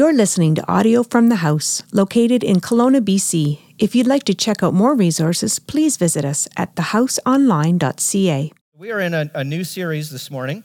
You're listening to audio from the house, located in Kelowna, BC. If you'd like to check out more resources, please visit us at thehouseonline.ca. We are in a, a new series this morning.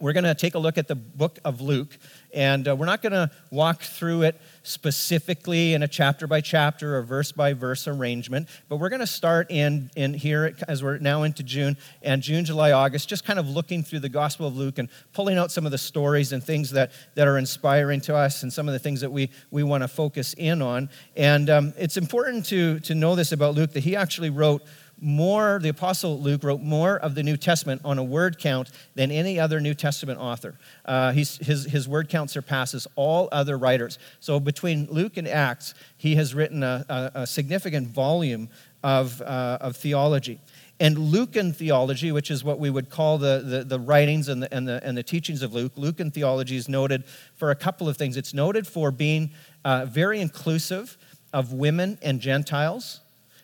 We're going to take a look at the book of Luke, and uh, we're not going to walk through it specifically in a chapter by chapter or verse by verse arrangement, but we're going to start in, in here as we're now into June and June, July, August, just kind of looking through the Gospel of Luke and pulling out some of the stories and things that, that are inspiring to us and some of the things that we, we want to focus in on. And um, it's important to, to know this about Luke that he actually wrote more, the Apostle Luke wrote more of the New Testament on a word count than any other New Testament author. Uh, his, his word count surpasses all other writers. So between Luke and Acts, he has written a, a, a significant volume of, uh, of theology. And Lucan theology, which is what we would call the, the, the writings and the, and, the, and the teachings of Luke, Lucan theology is noted for a couple of things. It's noted for being uh, very inclusive of women and Gentiles.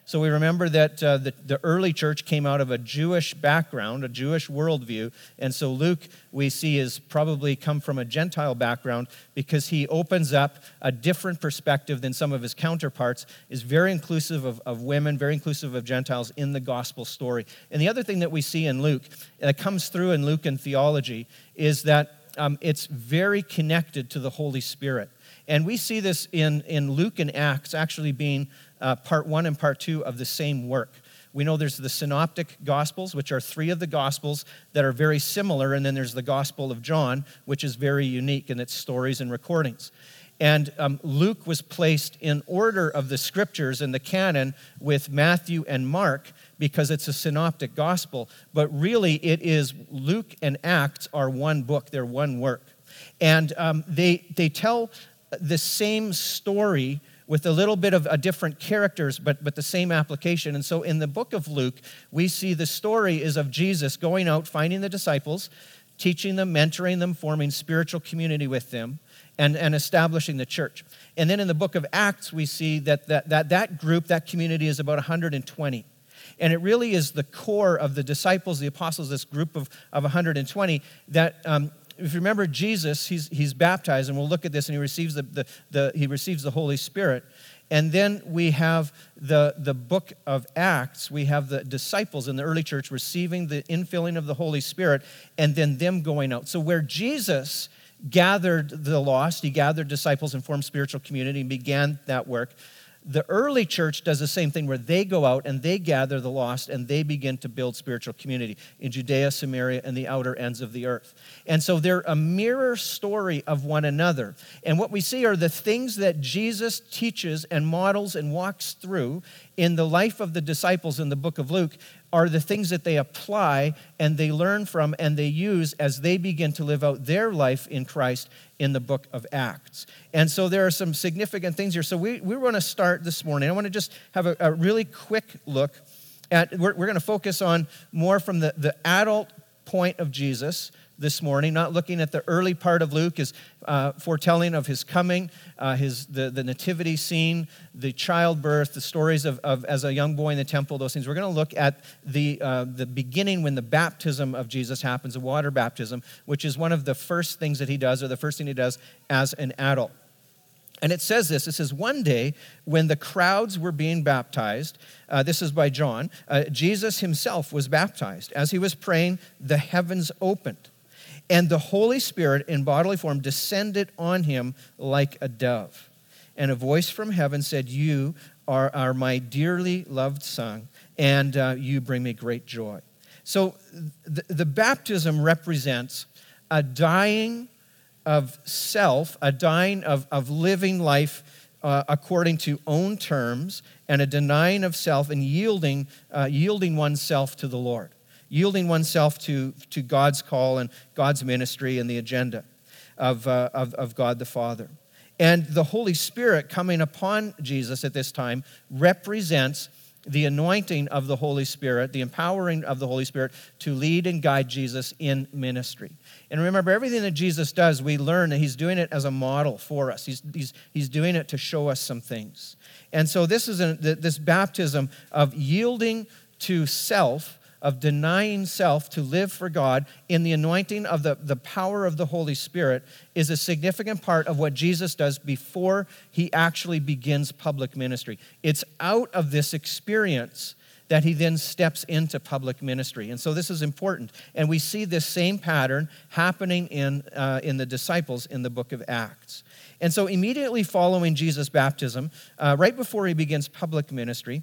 So we remember that uh, the, the early church came out of a Jewish background, a Jewish worldview. And so Luke, we see, is probably come from a Gentile background because he opens up a different perspective than some of his counterparts, is very inclusive of, of women, very inclusive of Gentiles in the gospel story. And the other thing that we see in Luke, that comes through in Lucan theology, is that um, it's very connected to the Holy Spirit. And we see this in, in Luke and Acts actually being uh, part one and part two of the same work. We know there's the synoptic gospels, which are three of the gospels that are very similar, and then there's the gospel of John, which is very unique in its stories and recordings. And um, Luke was placed in order of the scriptures in the canon with Matthew and Mark because it's a synoptic gospel. But really, it is Luke and Acts are one book, they're one work. And um, they, they tell the same story with a little bit of a different characters, but, but the same application. And so in the book of Luke, we see the story is of Jesus going out, finding the disciples, teaching them, mentoring them, forming spiritual community with them, and, and establishing the church. And then in the book of Acts, we see that that, that, that group, that community is about 120. And it really is the core of the disciples, the apostles, this group of, of 120, that um, if you remember Jesus, he's, he's baptized, and we'll look at this, and he receives the, the, the, he receives the Holy Spirit. And then we have the, the book of Acts. We have the disciples in the early church receiving the infilling of the Holy Spirit and then them going out. So, where Jesus gathered the lost, he gathered disciples and formed spiritual community and began that work the early church does the same thing where they go out and they gather the lost and they begin to build spiritual community in Judea, Samaria, and the outer ends of the earth. And so they're a mirror story of one another. And what we see are the things that Jesus teaches and models and walks through in the life of the disciples in the book of Luke are the things that they apply and they learn from and they use as they begin to live out their life in Christ in the book of Acts. And so there are some significant things here. So we, we want to start this morning. I want to just have a, a really quick look at, we're, we're going to focus on more from the, the adult point of Jesus this morning, not looking at the early part of Luke, is uh, foretelling of his coming, uh, his, the, the nativity scene, the childbirth, the stories of, of as a young boy in the temple, those things. We're going to look at the, uh, the beginning when the baptism of Jesus happens, the water baptism, which is one of the first things that he does, or the first thing he does as an adult. And it says this it says, One day when the crowds were being baptized, uh, this is by John, uh, Jesus himself was baptized. As he was praying, the heavens opened and the Holy Spirit in bodily form descended on him like a dove. And a voice from heaven said, You are, are my dearly loved Son, and uh, you bring me great joy. So the, the baptism represents a dying of self, a dying of, of living life uh, according to own terms, and a denying of self and yielding, uh, yielding oneself to the Lord yielding oneself to, to God's call and God's ministry and the agenda of, uh, of, of God the Father. And the Holy Spirit coming upon Jesus at this time represents the anointing of the Holy Spirit, the empowering of the Holy Spirit to lead and guide Jesus in ministry. And remember, everything that Jesus does, we learn that he's doing it as a model for us. He's, he's, he's doing it to show us some things. And so, this is this baptism of yielding to self of denying self to live for God in the anointing of the, the power of the Holy Spirit is a significant part of what Jesus does before he actually begins public ministry. It's out of this experience that he then steps into public ministry. And so this is important. And we see this same pattern happening in, uh, in the disciples in the book of Acts. And so immediately following Jesus' baptism, uh, right before he begins public ministry,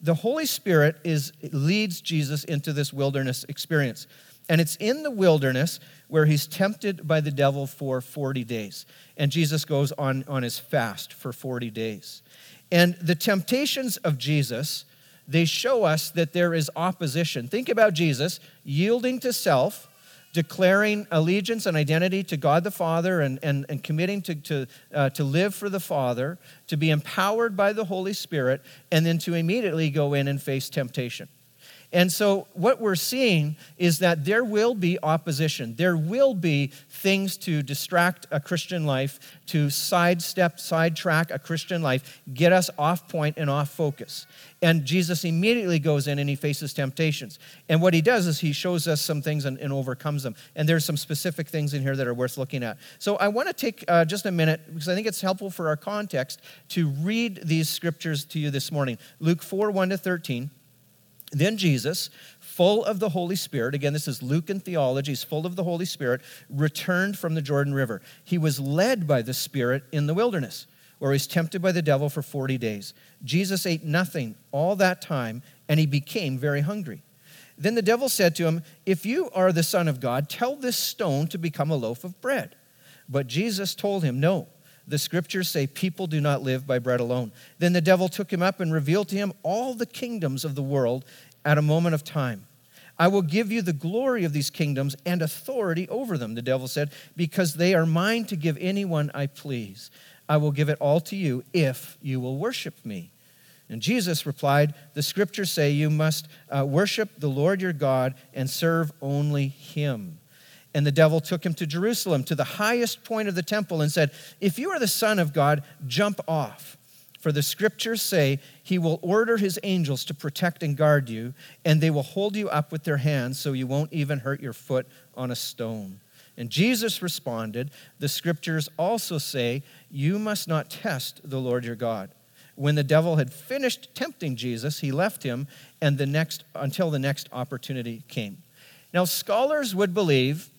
the Holy Spirit is, leads Jesus into this wilderness experience. And it's in the wilderness where he's tempted by the devil for 40 days. And Jesus goes on, on his fast for 40 days. And the temptations of Jesus, they show us that there is opposition. Think about Jesus yielding to self declaring allegiance and identity to God the Father and, and, and committing to, to, uh, to live for the Father, to be empowered by the Holy Spirit, and then to immediately go in and face temptation. And so, what we're seeing is that there will be opposition. There will be things to distract a Christian life, to sidestep, sidetrack a Christian life, get us off point and off focus. And Jesus immediately goes in and he faces temptations. And what he does is he shows us some things and, and overcomes them. And there's some specific things in here that are worth looking at. So, I want to take uh, just a minute because I think it's helpful for our context to read these scriptures to you this morning Luke 4 1 to 13. Then Jesus, full of the Holy Spirit, again, this is Lucan theology, he's full of the Holy Spirit, returned from the Jordan River. He was led by the Spirit in the wilderness, where he was tempted by the devil for 40 days. Jesus ate nothing all that time, and he became very hungry. Then the devil said to him, If you are the Son of God, tell this stone to become a loaf of bread. But Jesus told him, No. The scriptures say people do not live by bread alone. Then the devil took him up and revealed to him all the kingdoms of the world at a moment of time. I will give you the glory of these kingdoms and authority over them, the devil said, because they are mine to give anyone I please. I will give it all to you if you will worship me. And Jesus replied, The scriptures say you must uh, worship the Lord your God and serve only him. And the devil took him to Jerusalem, to the highest point of the temple, and said, If you are the Son of God, jump off. For the scriptures say, He will order His angels to protect and guard you, and they will hold you up with their hands so you won't even hurt your foot on a stone. And Jesus responded, The scriptures also say, You must not test the Lord your God. When the devil had finished tempting Jesus, he left him and the next, until the next opportunity came. Now, scholars would believe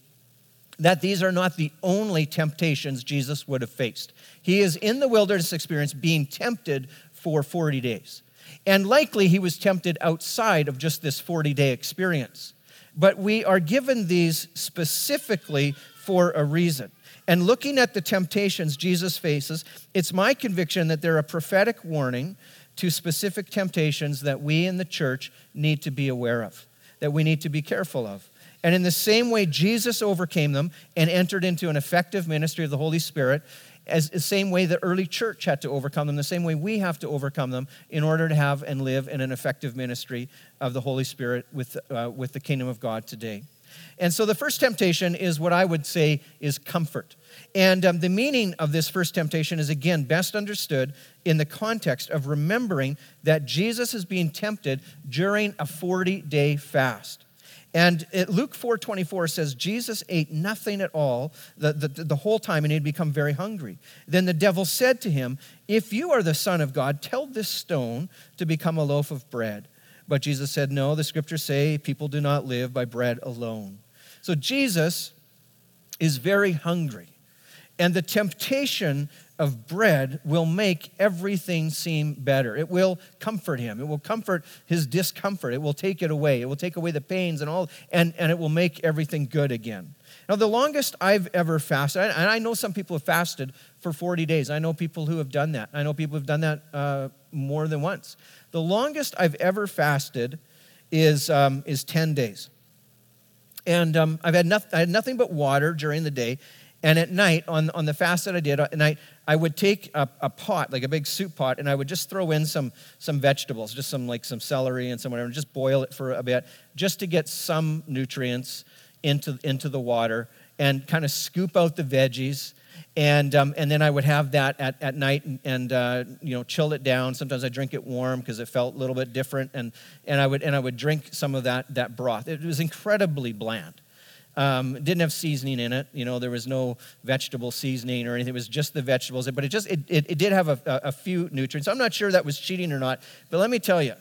that these are not the only temptations Jesus would have faced. He is in the wilderness experience being tempted for 40 days. And likely he was tempted outside of just this 40 day experience. But we are given these specifically for a reason. And looking at the temptations Jesus faces, it's my conviction that they're a prophetic warning to specific temptations that we in the church need to be aware of, that we need to be careful of. And in the same way Jesus overcame them and entered into an effective ministry of the Holy Spirit, as the same way the early church had to overcome them, the same way we have to overcome them in order to have and live in an effective ministry of the Holy Spirit with, uh, with the kingdom of God today. And so the first temptation is what I would say is comfort. And um, the meaning of this first temptation is again best understood in the context of remembering that Jesus is being tempted during a 40 day fast. And it, Luke 4.24 says, Jesus ate nothing at all the, the, the whole time and he'd become very hungry. Then the devil said to him, If you are the Son of God, tell this stone to become a loaf of bread. But Jesus said, No, the scriptures say people do not live by bread alone. So Jesus is very hungry. And the temptation of bread will make everything seem better. It will comfort him. It will comfort his discomfort. It will take it away. It will take away the pains and all, and, and it will make everything good again. Now, the longest I've ever fasted, and I know some people have fasted for 40 days. I know people who have done that. I know people who have done that uh, more than once. The longest I've ever fasted is, um, is 10 days. And um, I've had, no, I had nothing but water during the day. And at night, on, on the fast that I did at night, I would take a, a, pot, like a big soup pot, and I would just throw in some, some vegetables, just some like some celery and some whatever, and just boil it for a bit, just to get some nutrients into, into the water and kind of scoop out the veggies. And, um, and then I would have that at, at night and, and uh, you know chill it down. Sometimes I drink it warm because it felt a little bit different, and, and I would and I would drink some of that that broth. It was incredibly bland. Um, didn't have seasoning in it. You know, there was no vegetable seasoning or anything. It was just the vegetables. But it just it, it, it did have a, a few nutrients. I'm not sure that was cheating or not. But let me tell you,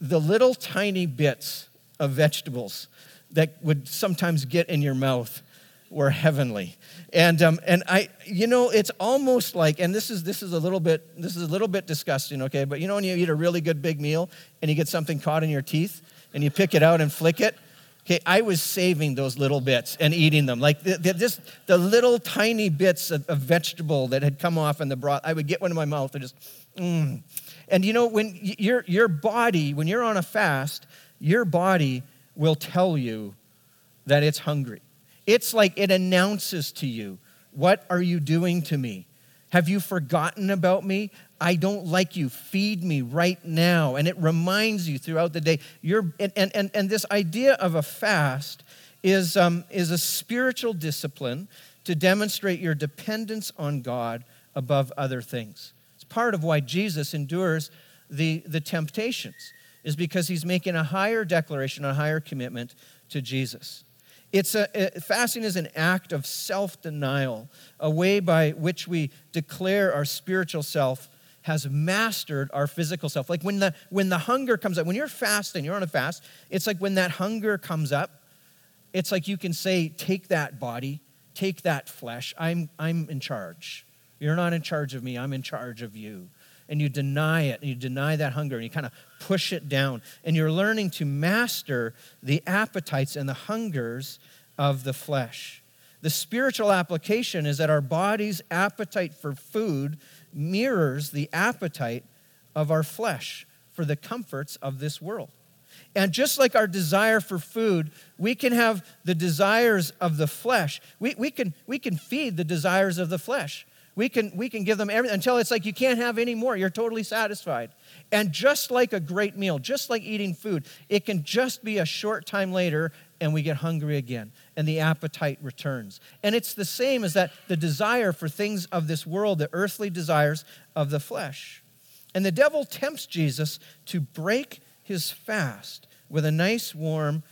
the little tiny bits of vegetables that would sometimes get in your mouth were heavenly. And, um, and I, you know, it's almost like, and this is, this is a little bit, this is a little bit disgusting, okay? But you know when you eat a really good big meal and you get something caught in your teeth and you pick it out and flick it? Okay, I was saving those little bits and eating them. Like the, the, just the little tiny bits of, of, vegetable that had come off in the broth, I would get one in my mouth and just, mmm. And you know, when your, your body, when you're on a fast, your body will tell you that it's hungry. It's like it announces to you, What are you doing to me? Have you forgotten about me? I don't like you. Feed me right now. And it reminds you throughout the day. You're, and, and, and this idea of a fast is, um, is a spiritual discipline to demonstrate your dependence on God above other things. It's part of why Jesus endures the, the temptations, is because he's making a higher declaration, a higher commitment to Jesus. It's a, fasting is an act of self denial, a way by which we declare our spiritual self has mastered our physical self. Like when the, when the hunger comes up, when you're fasting, you're on a fast, it's like when that hunger comes up, it's like you can say, Take that body, take that flesh, I'm, I'm in charge. You're not in charge of me, I'm in charge of you and you deny it, and you deny that hunger, and you kind of push it down. And you're learning to master the appetites and the hungers of the flesh. The spiritual application is that our body's appetite for food mirrors the appetite of our flesh for the comforts of this world. And just like our desire for food, we can have the desires of the flesh. We, we, can, we can feed the desires of the flesh. We can, we can give them everything until it's like you can't have any more. You're totally satisfied. And just like a great meal, just like eating food, it can just be a short time later and we get hungry again and the appetite returns. And it's the same as that the desire for things of this world, the earthly desires of the flesh. And the devil tempts Jesus to break his fast with a nice warm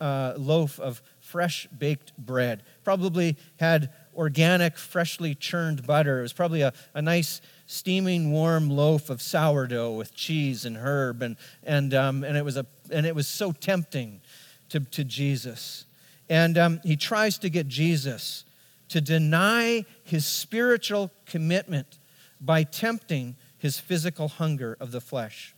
uh, loaf of fresh baked bread. Probably had organic, freshly churned butter. It was probably a, a nice, steaming, warm loaf of sourdough with cheese and herb, and, and, um, and, it, was a, and it was so tempting to, to Jesus. And um, he tries to get Jesus to deny his spiritual commitment by tempting his physical hunger of the flesh.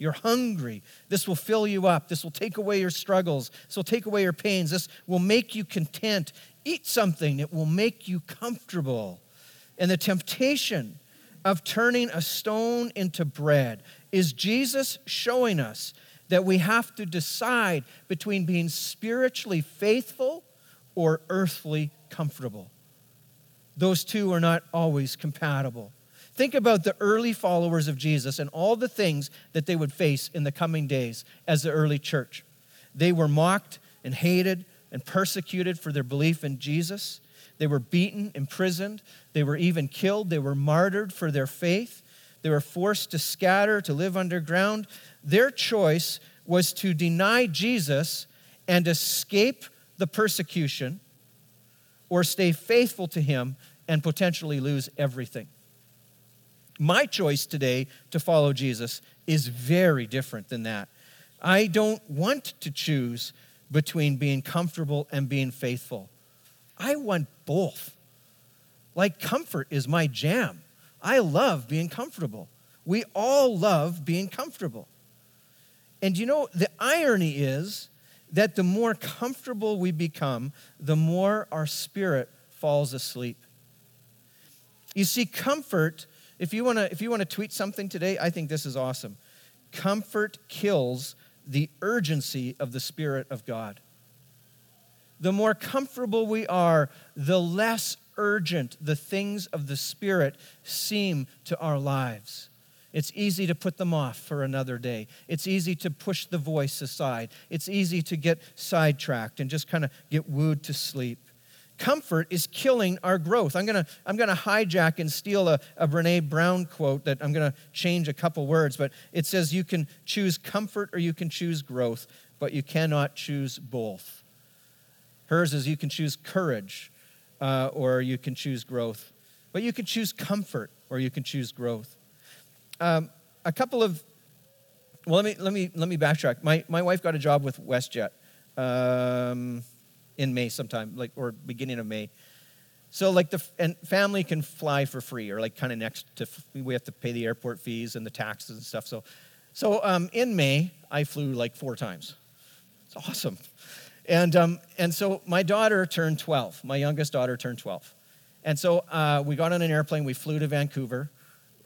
You're hungry. This will fill you up. This will take away your struggles. This will take away your pains. This will make you content. Eat something it will make you comfortable. And the temptation of turning a stone into bread is Jesus showing us that we have to decide between being spiritually faithful or earthly comfortable. Those two are not always compatible. Think about the early followers of Jesus and all the things that they would face in the coming days as the early church. They were mocked and hated and persecuted for their belief in Jesus. They were beaten, imprisoned. They were even killed. They were martyred for their faith. They were forced to scatter, to live underground. Their choice was to deny Jesus and escape the persecution or stay faithful to him and potentially lose everything. My choice today to follow Jesus is very different than that. I don't want to choose between being comfortable and being faithful. I want both. Like, comfort is my jam. I love being comfortable. We all love being comfortable. And you know, the irony is that the more comfortable we become, the more our spirit falls asleep. You see, comfort, if you wanna, if you wanna tweet something today, I think this is awesome. Comfort kills the urgency of the Spirit of God. The more comfortable we are, the less urgent the things of the Spirit seem to our lives. It's easy to put them off for another day. It's easy to push the voice aside. It's easy to get sidetracked and just kind of get wooed to sleep. Comfort is killing our growth. I'm going to I'm to hijack and steal a, a Brene Brown quote that I'm going to change a couple words, but it says you can choose comfort or you can choose growth, but you cannot choose both. Hers is you can choose courage uh, or you can choose growth, but you can choose comfort or you can choose growth. Um, a couple of well, let me let me let me backtrack. My my wife got a job with WestJet um, in May sometime, like or beginning of May. So like the and family can fly for free, or like kind of next to we have to pay the airport fees and the taxes and stuff. So, so um, in May I flew like four times. It's awesome, and um, and so my daughter turned 12. My youngest daughter turned 12, and so uh, we got on an airplane. We flew to Vancouver,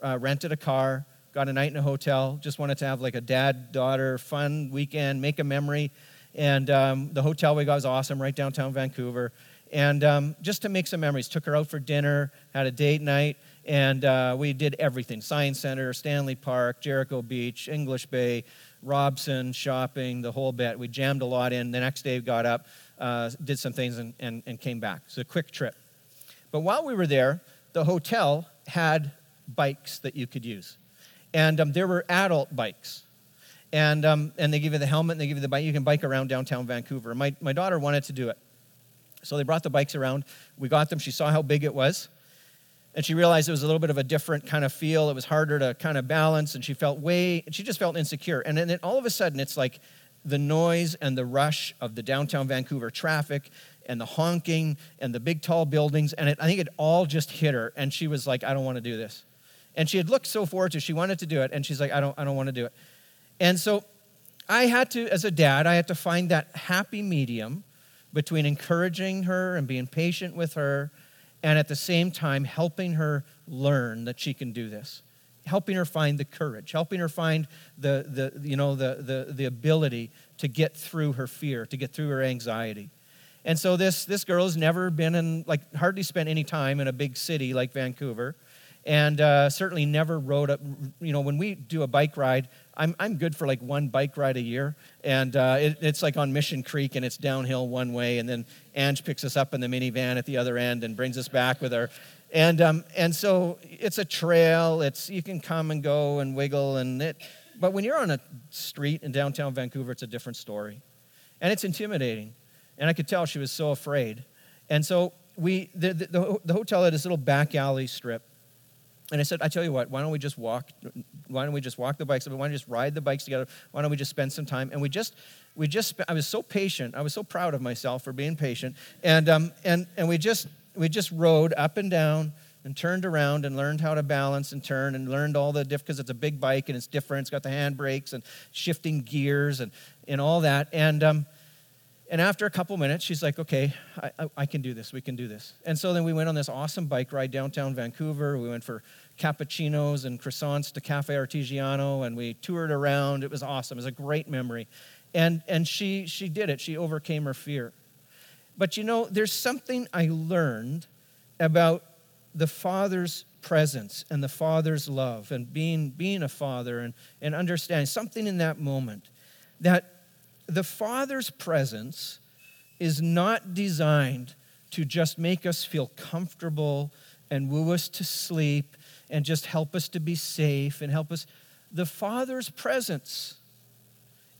uh, rented a car, got a night in a hotel. Just wanted to have like a dad daughter fun weekend, make a memory. And um, the hotel we got was awesome, right downtown Vancouver. And um, just to make some memories, took her out for dinner, had a date night, and uh, we did everything Science Center, Stanley Park, Jericho Beach, English Bay, Robson, shopping, the whole bit. We jammed a lot in. The next day, we got up, uh, did some things, and, and, and came back. So a quick trip. But while we were there, the hotel had bikes that you could use. And um, there were adult bikes and, um, and they give you the helmet and they give you the bike. You can bike around downtown Vancouver. My, my daughter wanted to do it. So they brought the bikes around. We got them. She saw how big it was. And she realized it was a little bit of a different kind of feel. It was harder to kind of balance. And she felt way, she just felt insecure. And then all of a sudden, it's like the noise and the rush of the downtown Vancouver traffic and the honking and the big tall buildings. And it, I think it all just hit her. And she was like, I don't want to do this. And she had looked so forward to. She wanted to do it. And she's like, I don't, I don't want to do it. And so I had to, as a dad, I had to find that happy medium between encouraging her and being patient with her and at the same time helping her learn that she can do this. Helping her find the courage helping her find the, the you know the, the, the ability to get through her fear to get through her anxiety. And so this this girl has never been in like hardly spent any time in a big city like vancouver and uh, certainly never rode up you know when we do a bike ride I'm, I'm good for like one bike ride a year. And uh, it, it's like on Mission Creek and it's downhill one way. And then Ange picks us up in the minivan at the other end and brings us back with her. And, um, and so it's a trail. It's, you can come and go and wiggle. And it, but when you're on a street in downtown Vancouver, it's a different story. And it's intimidating. And I could tell she was so afraid. And so we, the, the, the hotel had this little back alley strip and I said, I tell you what, why don't we just walk? Why don't we just walk the bikes? Why don't we just ride the bikes together? Why don't we just spend some time? And we just, we just, I was so patient. I was so proud of myself for being patient. And, um, and, and we just, we just rode up and down and turned around and learned how to balance and turn and learned all the diff because it's a big bike and it's different. It's got the handbrakes and shifting gears and, and all that. And, um, and after a couple minutes, she's like, okay, I, I, I, can do this. We can do this. And so then we went on this awesome bike ride downtown Vancouver. We went for cappuccinos and croissants to Cafe Artigiano, and we toured around. It was awesome. It was a great memory. And, and she, she did it. She overcame her fear. But you know, there's something I learned about the Father's presence and the Father's love and being, being a father and, and understanding something in that moment that the Father's presence is not designed to just make us feel comfortable and woo us to sleep and just help us to be safe and help us. The Father's presence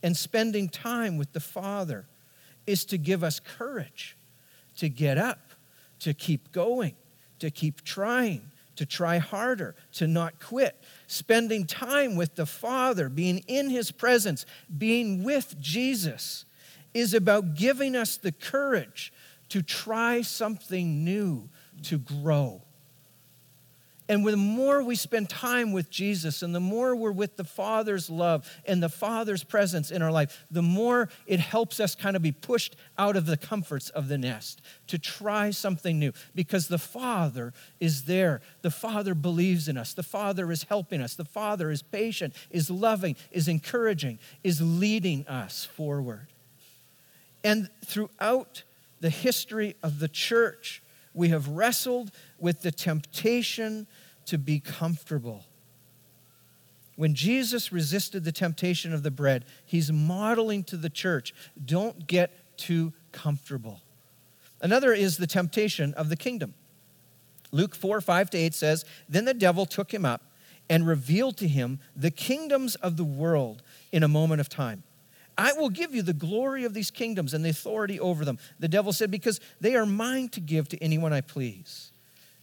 and spending time with the Father is to give us courage to get up, to keep going, to keep trying, to try harder, to not quit, spending time with the Father, being in His presence, being with Jesus, is about giving us the courage to try something new, to grow. And the more we spend time with Jesus and the more we're with the Father's love and the Father's presence in our life, the more it helps us kind of be pushed out of the comforts of the nest to try something new because the Father is there. The Father believes in us. The Father is helping us. The Father is patient, is loving, is encouraging, is leading us forward. And throughout the history of the church, we have wrestled with the temptation to be comfortable. When Jesus resisted the temptation of the bread, he's modeling to the church don't get too comfortable. Another is the temptation of the kingdom. Luke 4 5 to 8 says, Then the devil took him up and revealed to him the kingdoms of the world in a moment of time. I will give you the glory of these kingdoms and the authority over them. The devil said, Because they are mine to give to anyone I please.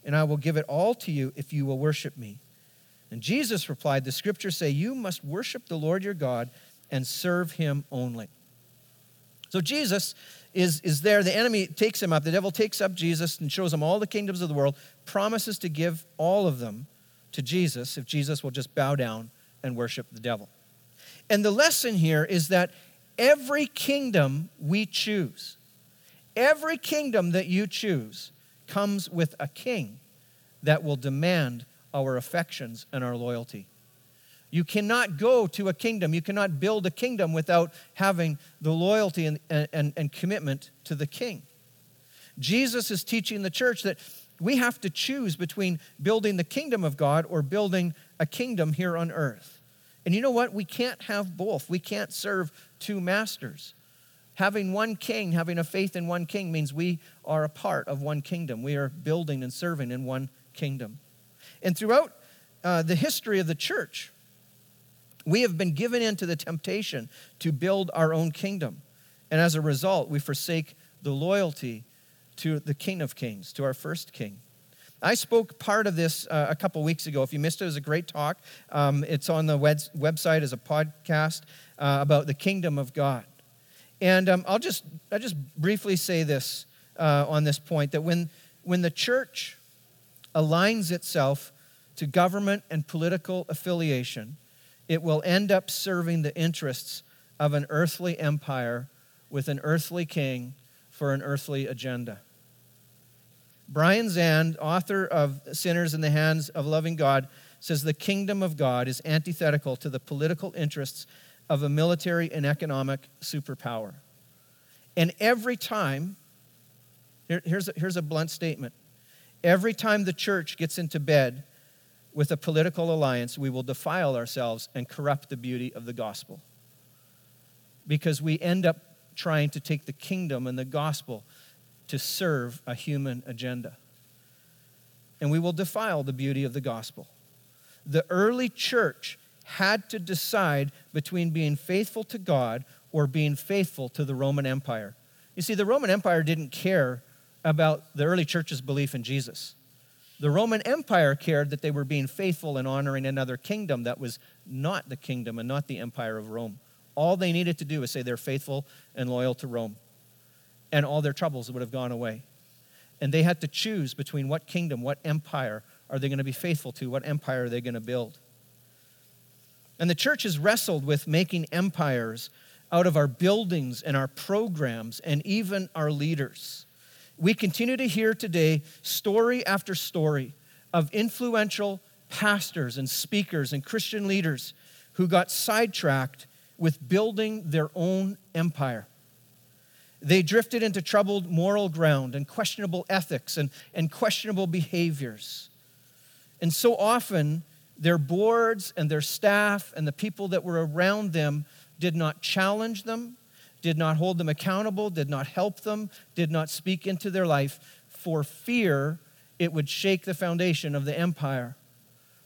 And I will give it all to you if you will worship me. And Jesus replied, The scriptures say, You must worship the Lord your God and serve him only. So Jesus is, is there. The enemy takes him up. The devil takes up Jesus and shows him all the kingdoms of the world, promises to give all of them to Jesus if Jesus will just bow down and worship the devil. And the lesson here is that every kingdom we choose, every kingdom that you choose, comes with a king that will demand our affections and our loyalty. You cannot go to a kingdom, you cannot build a kingdom without having the loyalty and, and, and commitment to the king. Jesus is teaching the church that we have to choose between building the kingdom of God or building a kingdom here on earth. And you know what? We can't have both. We can't serve two masters. Having one king, having a faith in one king, means we are a part of one kingdom. We are building and serving in one kingdom. And throughout uh, the history of the church, we have been given into the temptation to build our own kingdom. And as a result, we forsake the loyalty to the King of Kings, to our first king. I spoke part of this uh, a couple weeks ago. If you missed it, it was a great talk. Um, it's on the web- website as a podcast uh, about the kingdom of God. And um, I'll just I'll just briefly say this uh, on this point that when when the church aligns itself to government and political affiliation, it will end up serving the interests of an earthly empire with an earthly king for an earthly agenda. Brian Zahnd, author of Sinners in the Hands of Loving God, says the kingdom of God is antithetical to the political interests of a military and economic superpower. And every time, here, here's, a, here's a blunt statement every time the church gets into bed with a political alliance, we will defile ourselves and corrupt the beauty of the gospel. Because we end up trying to take the kingdom and the gospel to serve a human agenda. And we will defile the beauty of the gospel. The early church had to decide between being faithful to God or being faithful to the Roman Empire. You see, the Roman Empire didn't care about the early church's belief in Jesus. The Roman Empire cared that they were being faithful and honoring another kingdom that was not the kingdom and not the empire of Rome. All they needed to do was say they're faithful and loyal to Rome, and all their troubles would have gone away. And they had to choose between what kingdom, what empire are they going to be faithful to, what empire are they going to build. And the church has wrestled with making empires out of our buildings and our programs and even our leaders we continue to hear today story after story of influential pastors and speakers and Christian leaders who got sidetracked with building their own empire. They drifted into troubled moral ground and questionable ethics and, and questionable behaviors. And so often, their boards and their staff and the people that were around them did not challenge them, did not hold them accountable, did not help them, did not speak into their life for fear it would shake the foundation of the empire.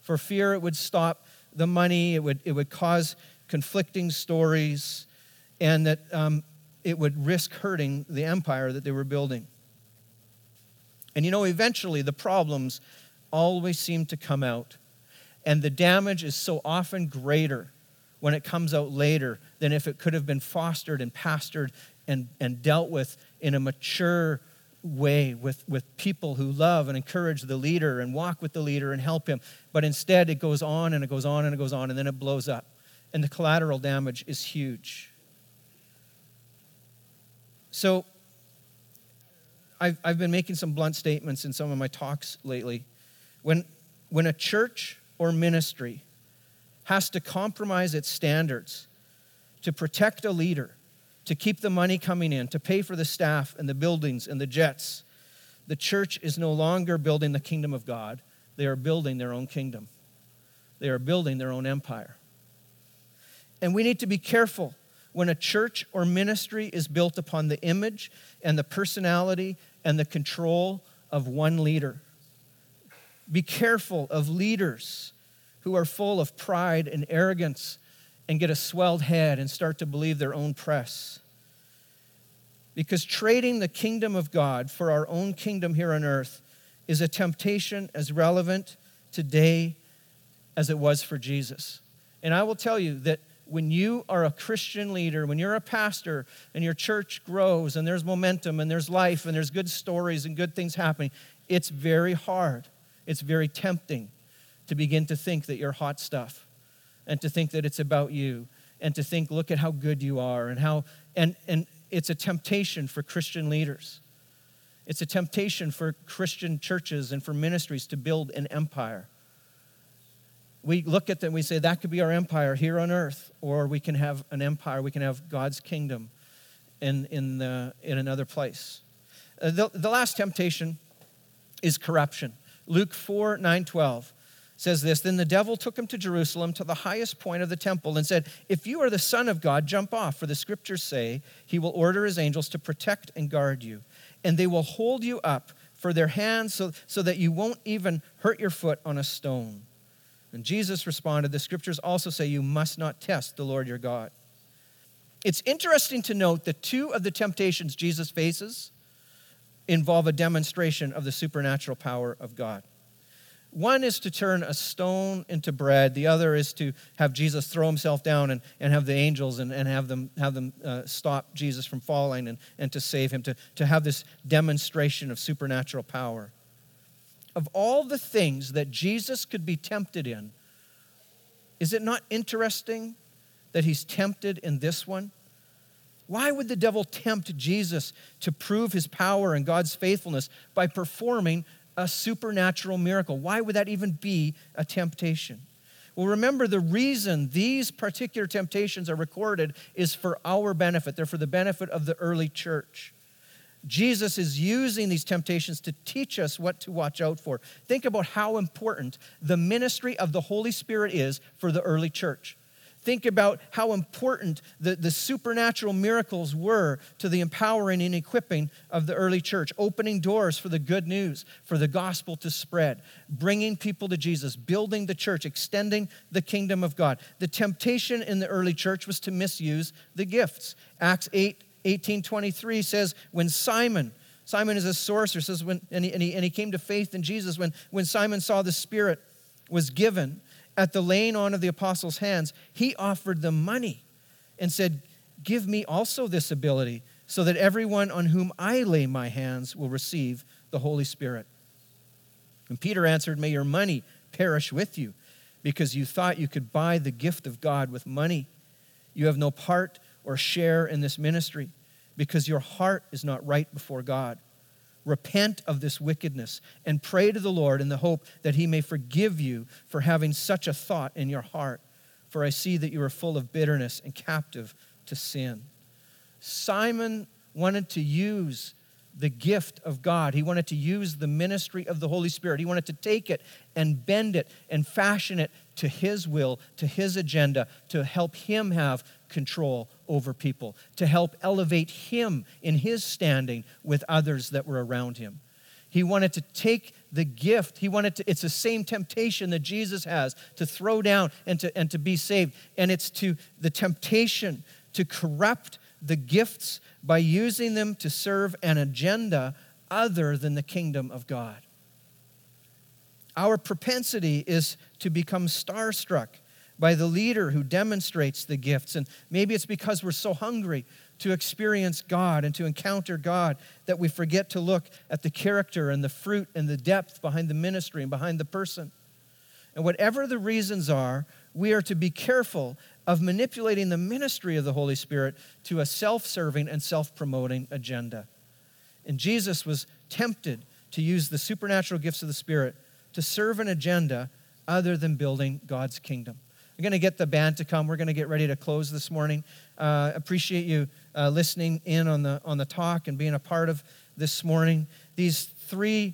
For fear it would stop the money, it would, it would cause conflicting stories, and that um, it would risk hurting the empire that they were building. And you know, eventually the problems always seem to come out, and the damage is so often greater when it comes out later than if it could have been fostered and pastored and, and dealt with in a mature way with, with people who love and encourage the leader and walk with the leader and help him. But instead, it goes on and it goes on and it goes on, and then it blows up. And the collateral damage is huge. So, I've, I've been making some blunt statements in some of my talks lately. When, when a church or ministry has to compromise its standards to protect a leader, to keep the money coming in, to pay for the staff and the buildings and the jets. The church is no longer building the kingdom of God, they are building their own kingdom. They are building their own empire. And we need to be careful when a church or ministry is built upon the image and the personality and the control of one leader. Be careful of leaders who are full of pride and arrogance and get a swelled head and start to believe their own press. Because trading the kingdom of God for our own kingdom here on earth is a temptation as relevant today as it was for Jesus. And I will tell you that when you are a Christian leader, when you're a pastor and your church grows and there's momentum and there's life and there's good stories and good things happening, it's very hard. It's very tempting to begin to think that you're hot stuff and to think that it's about you and to think, look at how good you are and how, and, and it's a temptation for Christian leaders. It's a temptation for Christian churches and for ministries to build an empire. We look at them, we say that could be our empire here on earth, or we can have an empire, we can have God's kingdom in, in, the, in another place. Uh, the, the last temptation is corruption. Luke 4 9 12 says this Then the devil took him to Jerusalem to the highest point of the temple and said, If you are the Son of God, jump off, for the scriptures say he will order his angels to protect and guard you, and they will hold you up for their hands so, so that you won't even hurt your foot on a stone. And Jesus responded, The scriptures also say you must not test the Lord your God. It's interesting to note that two of the temptations Jesus faces involve a demonstration of the supernatural power of God. One is to turn a stone into bread. The other is to have Jesus throw himself down and, and have the angels and, and have them, have them uh, stop Jesus from falling and, and to save him, to, to have this demonstration of supernatural power. Of all the things that Jesus could be tempted in, is it not interesting that he's tempted in this one? Why would the devil tempt Jesus to prove his power and God's faithfulness by performing a supernatural miracle. Why would that even be a temptation? Well, remember the reason these particular temptations are recorded is for our benefit. They're for the benefit of the early church. Jesus is using these temptations to teach us what to watch out for. Think about how important the ministry of the Holy Spirit is for the early church think about how important the, the supernatural miracles were to the empowering and equipping of the early church, opening doors for the good news, for the gospel to spread, bringing people to Jesus, building the church, extending the kingdom of God. The temptation in the early church was to misuse the gifts. Acts 8 18 23 says, When Simon, Simon is a sorcerer, says, when, and, he, and, he, and he came to faith in Jesus, when, when Simon saw the Spirit was given, at the laying on of the apostles' hands, he offered them money and said, Give me also this ability, so that everyone on whom I lay my hands will receive the Holy Spirit. And Peter answered, May your money perish with you, because you thought you could buy the gift of God with money. You have no part or share in this ministry, because your heart is not right before God. Repent of this wickedness and pray to the Lord in the hope that he may forgive you for having such a thought in your heart. For I see that you are full of bitterness and captive to sin. Simon wanted to use the gift of God. He wanted to use the ministry of the Holy Spirit. He wanted to take it and bend it and fashion it to his will, to his agenda, to help him have control over people, to help elevate him in his standing with others that were around him. He wanted to take the gift. He wanted to, it's the same temptation that Jesus has to throw down and to, and to be saved. And it's to the temptation to corrupt the gifts by using them to serve an agenda other than the kingdom of God. Our propensity is to become starstruck by the leader who demonstrates the gifts. And maybe it's because we're so hungry to experience God and to encounter God that we forget to look at the character and the fruit and the depth behind the ministry and behind the person. And whatever the reasons are, we are to be careful of manipulating the ministry of the Holy Spirit to a self serving and self promoting agenda. And Jesus was tempted to use the supernatural gifts of the Spirit to serve an agenda other than building God's kingdom. I'm going to get the band to come. We're going to get ready to close this morning. Uh, appreciate you uh, listening in on the on the talk and being a part of this morning. These three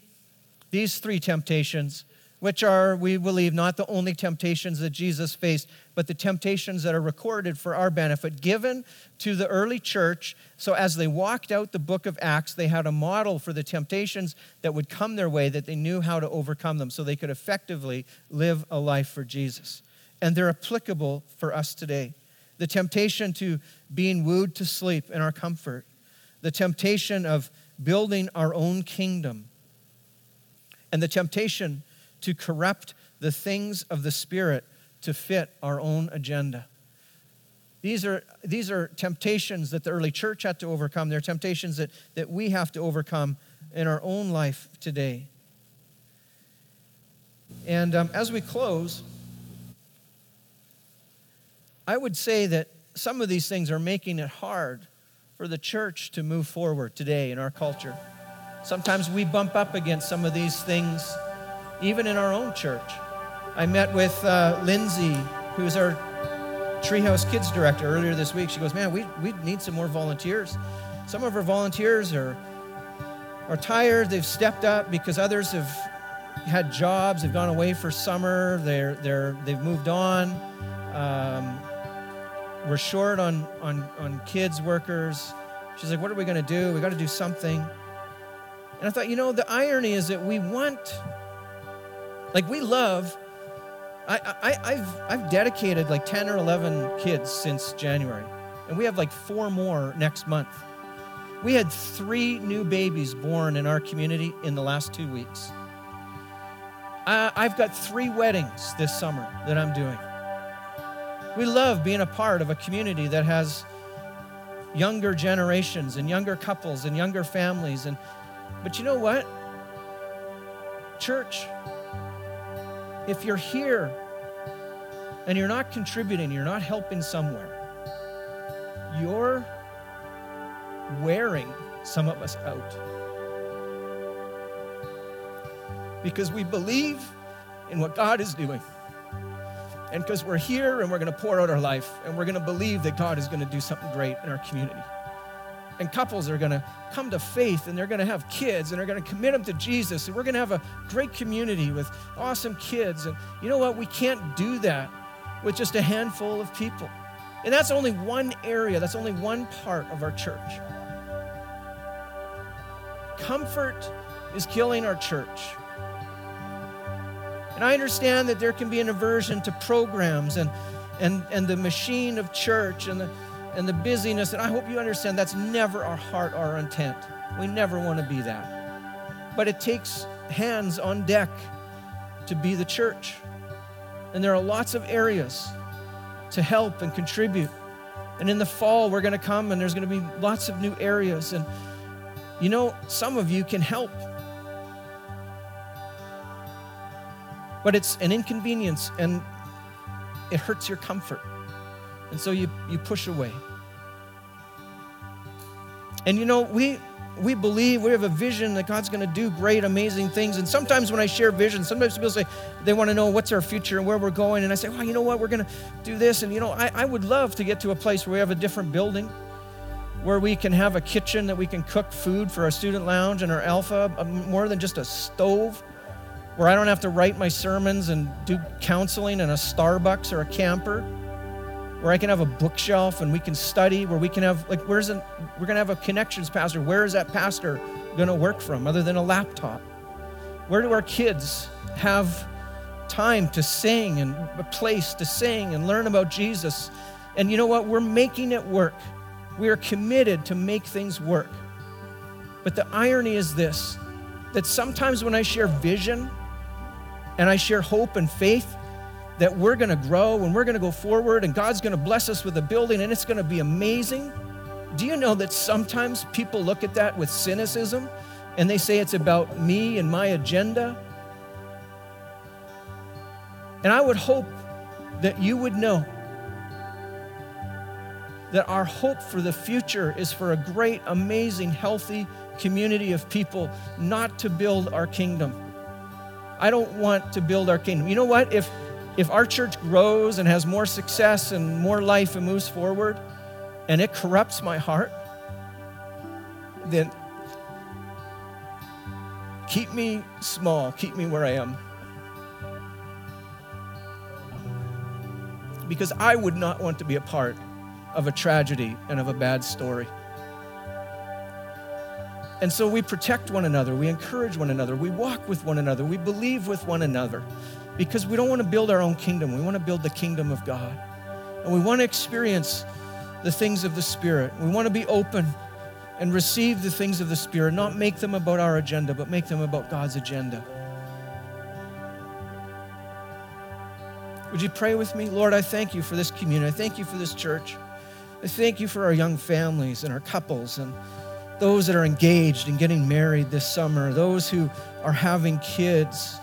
these three temptations which are, we believe, not the only temptations that Jesus faced, but the temptations that are recorded for our benefit, given to the early church. So as they walked out the book of Acts, they had a model for the temptations that would come their way, that they knew how to overcome them, so they could effectively live a life for Jesus. And they're applicable for us today. The temptation to being wooed to sleep in our comfort, the temptation of building our own kingdom, and the temptation to corrupt the things of the Spirit to fit our own agenda. These are, these are temptations that the early church had to overcome. They're temptations that, that we have to overcome in our own life today. And um, as we close, I would say that some of these things are making it hard for the church to move forward today in our culture. Sometimes we bump up against some of these things even in our own church. I met with uh, Lindsay, who's our Treehouse Kids director, earlier this week. She goes, Man, we, we need some more volunteers. Some of our volunteers are, are tired. They've stepped up because others have had jobs, they've gone away for summer, they're, they're, they've moved on. Um, we're short on, on, on kids, workers. She's like, What are we going to do? We got to do something. And I thought, you know, the irony is that we want like we love, I, I, I've, I've dedicated like 10 or 11 kids since January, and we have like four more next month. We had three new babies born in our community in the last two weeks. I've got three weddings this summer that I'm doing. We love being a part of a community that has younger generations and younger couples and younger families. And, but you know what? Church, if you're here and you're not contributing, you're not helping somewhere, you're wearing some of us out. Because we believe in what God is doing. And because we're here and we're going to pour out our life and we're going to believe that God is going to do something great in our community and couples are going to come to faith and they're going to have kids and they're going to commit them to Jesus. And we're going to have a great community with awesome kids. And you know what? We can't do that with just a handful of people. And that's only one area, that's only one part of our church. Comfort is killing our church. And I understand that there can be an aversion to programs and, and, and the machine of church and the and the busyness. And I hope you understand that's never our heart, our intent. We never want to be that. But it takes hands on deck to be the church. And there are lots of areas to help and contribute. And in the fall, we're going to come and there's going to be lots of new areas. And you know, some of you can help. But it's an inconvenience and it hurts your comfort. And so you, you push away. And you know, we we believe we have a vision that God's going to do great, amazing things. And sometimes when I share vision, sometimes people say they want to know what's our future and where we're going. And I say, well, you know what? We're going to do this. And you know, I, I would love to get to a place where we have a different building, where we can have a kitchen that we can cook food for our student lounge and our alpha, uh, more than just a stove, where I don't have to write my sermons and do counseling in a Starbucks or a camper where I can have a bookshelf and we can study, where we can have, like, where's an, we're going to have a connections pastor. Where is that pastor going to work from other than a laptop? Where do our kids have time to sing and a place to sing and learn about Jesus? And you know what? We're making it work. We are committed to make things work. But the irony is this that sometimes when I share vision and I share hope and faith, that we're going to grow and we're going to go forward and God's going to bless us with a building and it's going to be amazing. Do you know that sometimes people look at that with cynicism and they say it's about me and my agenda? And I would hope that you would know that our hope for the future is for a great, amazing, healthy community of people, not to build our kingdom. I don't want to build our kingdom. You know what? If if our church grows and has more success and more life and moves forward, and it corrupts my heart, then keep me small, keep me where I am. Because I would not want to be a part of a tragedy and of a bad story. And so we protect one another, we encourage one another, we walk with one another, we believe with one another because we don't want to build our own kingdom. We want to build the kingdom of God. And we want to experience the things of the Spirit. We want to be open and receive the things of the Spirit, not make them about our agenda, but make them about God's agenda. Would you pray with me? Lord, I thank you for this community. I thank you for this church. I thank you for our young families and our couples and those that are engaged and getting married this summer, those who are having kids.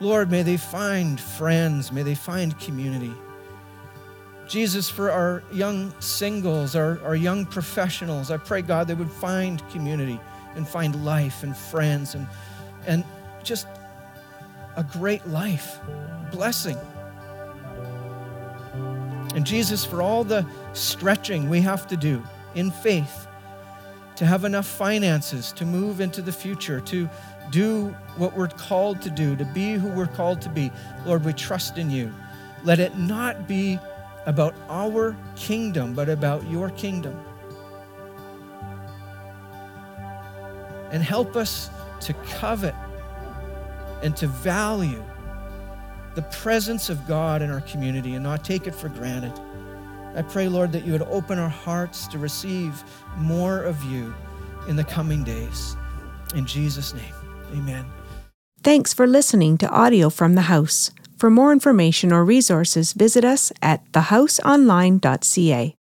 Lord, may they find friends, may they find community. Jesus, for our young singles, our, our young professionals, I pray, God, they would find community and find life and friends and, and just a great life, blessing. And Jesus, for all the stretching we have to do in faith to have enough finances to move into the future, to do what we're called to do, to be who we're called to be. Lord, we trust in you. Let it not be about our kingdom, but about your kingdom. And help us to covet and to value the presence of God in our community and not take it for granted. I pray, Lord, that you would open our hearts to receive more of you in the coming days. In Jesus' name. Amen. Thanks for listening to audio from the house. For more information or resources, visit us at thehouseonline.ca.